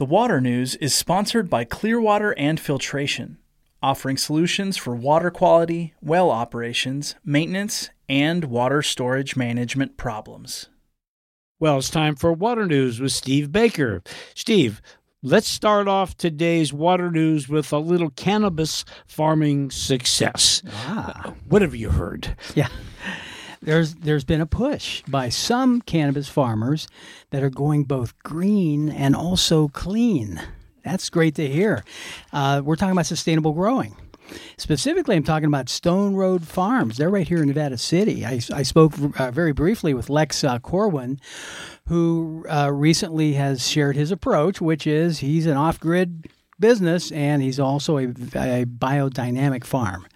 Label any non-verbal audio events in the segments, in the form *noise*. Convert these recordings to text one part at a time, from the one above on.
The Water News is sponsored by Clearwater and Filtration, offering solutions for water quality, well operations, maintenance, and water storage management problems. Well, it's time for Water News with Steve Baker. Steve, let's start off today's Water News with a little cannabis farming success. Ah. What have you heard? Yeah. There's there's been a push by some cannabis farmers that are going both green and also clean. That's great to hear. Uh, we're talking about sustainable growing. Specifically, I'm talking about Stone Road Farms. They're right here in Nevada City. I, I spoke uh, very briefly with Lex uh, Corwin, who uh, recently has shared his approach, which is he's an off grid business and he's also a, a, biodynamic farm.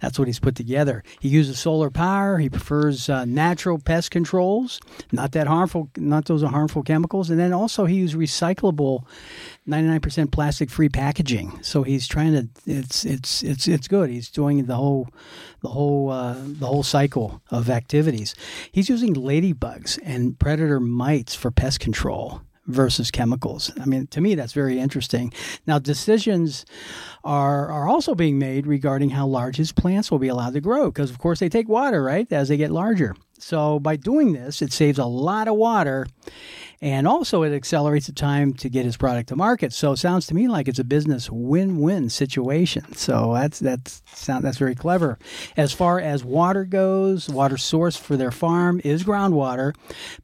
That's what he's put together. He uses solar power. He prefers uh, natural pest controls, not that harmful, not those harmful chemicals. And then also he uses recyclable, 99% plastic free packaging. So he's trying to. It's it's it's it's good. He's doing the whole the whole uh, the whole cycle of activities. He's using ladybugs and predator mites for pest control versus chemicals. I mean, to me, that's very interesting. Now, decisions are are also being made regarding how large his plants will be allowed to grow, because of course they take water, right, as they get larger. So by doing this, it saves a lot of water, and also it accelerates the time to get his product to market. So it sounds to me like it's a business win-win situation. So that's that's sound that's very clever. As far as water goes, water source for their farm is groundwater,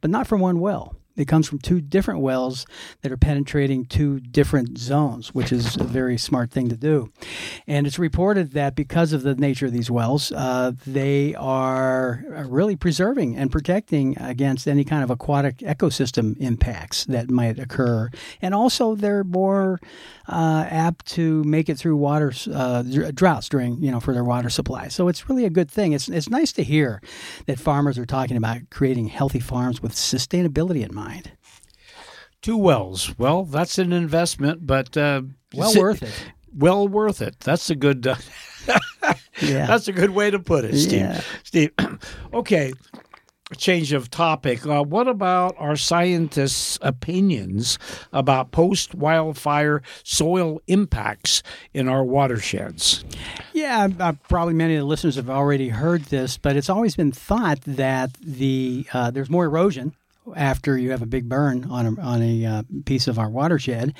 but not from one well. It comes from two different wells that are penetrating two different zones, which is a very smart thing to do. And it's reported that because of the nature of these wells, uh, they are really preserving and protecting against any kind of aquatic ecosystem impacts that might occur. And also, they're more uh, apt to make it through water uh, droughts during, you know, for their water supply. So it's really a good thing. It's, it's nice to hear that farmers are talking about creating healthy farms with sustainability in mind mind. Two wells. Well, that's an investment, but uh, well worth it. Well worth it. That's a good. Uh, *laughs* yeah. That's a good way to put it, Steve. Yeah. Steve. *clears throat* okay. Change of topic. Uh, what about our scientists' opinions about post wildfire soil impacts in our watersheds? Yeah, uh, probably many of the listeners have already heard this, but it's always been thought that the uh, there's more erosion after you have a big burn on a, on a uh, piece of our watershed.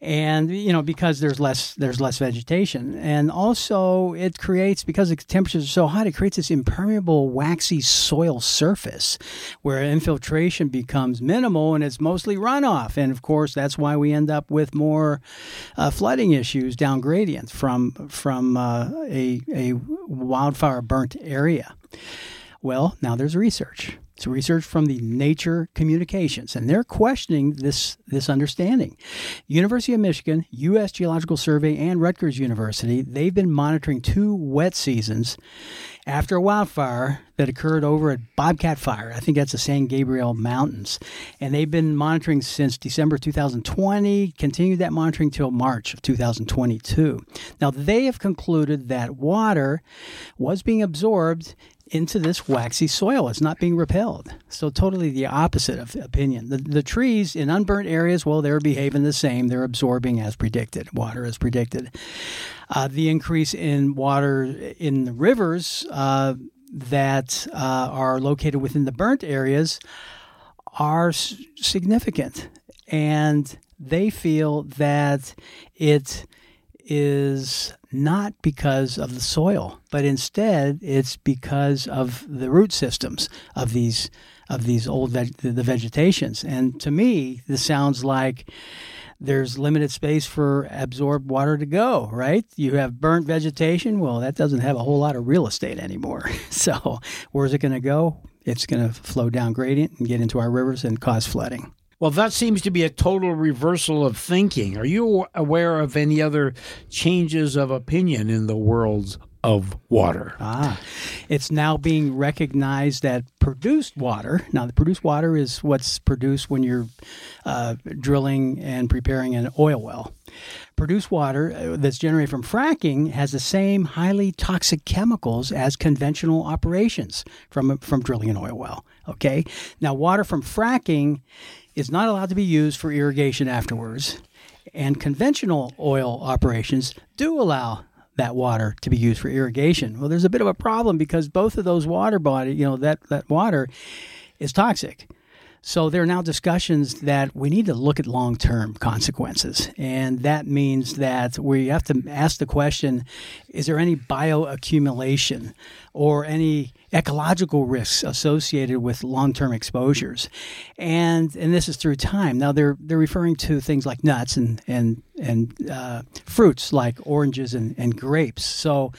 And you know because there's less there's less vegetation. And also it creates because the temperatures are so hot it creates this impermeable waxy soil surface where infiltration becomes minimal and it's mostly runoff. And of course that's why we end up with more uh, flooding issues down gradients from from uh, a, a wildfire burnt area. Well now there's research it's research from the Nature Communications, and they're questioning this, this understanding. University of Michigan, U.S. Geological Survey, and Rutgers University, they've been monitoring two wet seasons after a wildfire that occurred over at Bobcat Fire. I think that's the San Gabriel Mountains. And they've been monitoring since December 2020, continued that monitoring till March of 2022. Now, they have concluded that water was being absorbed into this waxy soil. It's not being repelled. So totally the opposite of opinion. The, the trees in unburnt areas, well, they're behaving the same. They're absorbing as predicted, water as predicted. Uh, the increase in water in the rivers uh, that uh, are located within the burnt areas are s- significant. And they feel that it is not because of the soil, but instead it's because of the root systems of these of these old veg- the vegetations. And to me, this sounds like there's limited space for absorbed water to go, right? You have burnt vegetation. Well, that doesn't have a whole lot of real estate anymore. *laughs* so, where's it going to go? It's going to flow down gradient and get into our rivers and cause flooding. Well, that seems to be a total reversal of thinking. Are you aware of any other changes of opinion in the world of water? Ah, it's now being recognized that produced water, now the produced water is what's produced when you're uh, drilling and preparing an oil well. Produced water uh, that's generated from fracking has the same highly toxic chemicals as conventional operations from, from drilling an oil well. Okay. Now, water from fracking is not allowed to be used for irrigation afterwards. And conventional oil operations do allow that water to be used for irrigation. Well, there's a bit of a problem because both of those water body, you know, that, that water is toxic. So there are now discussions that we need to look at long term consequences. And that means that we have to ask the question is there any bioaccumulation or any ecological risks associated with long term exposures? And and this is through time. Now they're they're referring to things like nuts and and and uh, fruits like oranges and, and grapes. So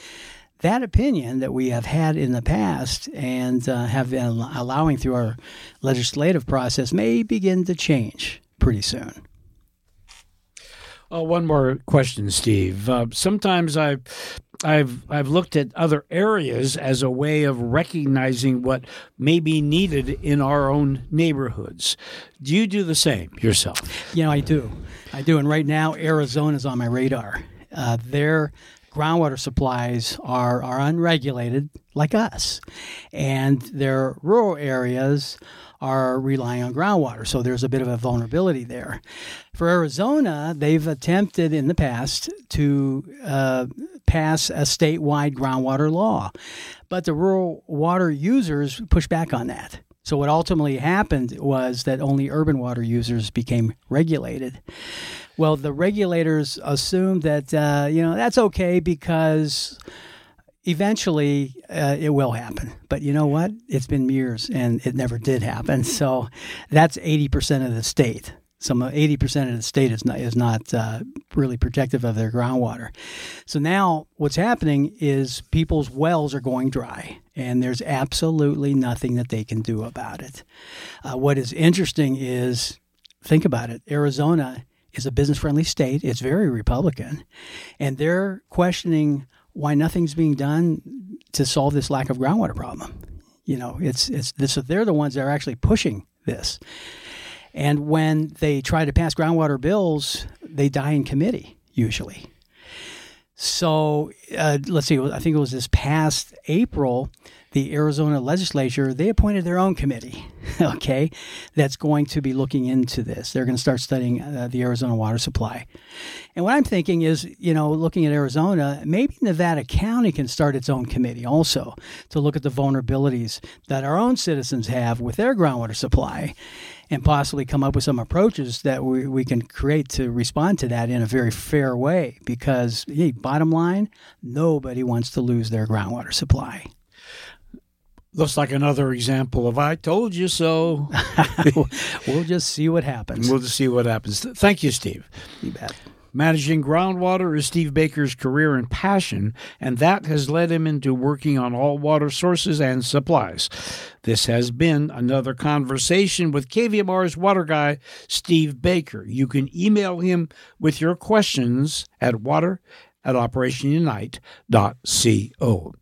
that opinion that we have had in the past and uh, have been allowing through our legislative process may begin to change pretty soon. Uh, one more question, Steve. Uh, sometimes I've, I've, I've looked at other areas as a way of recognizing what may be needed in our own neighborhoods. Do you do the same yourself? You know, I do. I do. And right now, Arizona is on my radar. Uh, they're groundwater supplies are, are unregulated like us. And their rural areas are relying on groundwater. So there's a bit of a vulnerability there. For Arizona, they've attempted in the past to uh, pass a statewide groundwater law, but the rural water users pushed back on that. So what ultimately happened was that only urban water users became regulated. Well, the regulators assume that uh, you know that's okay because eventually uh, it will happen. But you know what? It's been years and it never did happen. So that's eighty percent of the state. Some eighty percent of the state is not is not uh, really protective of their groundwater. So now what's happening is people's wells are going dry, and there's absolutely nothing that they can do about it. Uh, what is interesting is think about it. Arizona is a business friendly state. It's very Republican. And they're questioning why nothing's being done to solve this lack of groundwater problem. You know, it's it's this they're the ones that are actually pushing this. And when they try to pass groundwater bills, they die in committee usually. So uh, let's see. I think it was this past April the Arizona legislature, they appointed their own committee, *laughs* okay, that's going to be looking into this. They're going to start studying uh, the Arizona water supply. And what I'm thinking is, you know, looking at Arizona, maybe Nevada County can start its own committee also to look at the vulnerabilities that our own citizens have with their groundwater supply and possibly come up with some approaches that we, we can create to respond to that in a very fair way. Because, hey, bottom line, nobody wants to lose their groundwater supply. Looks like another example of I told you so. *laughs* we'll just see what happens. We'll just see what happens. Thank you, Steve. You bet. Managing groundwater is Steve Baker's career and passion, and that has led him into working on all water sources and supplies. This has been another conversation with KVMR's water guy, Steve Baker. You can email him with your questions at water at operationunite.co.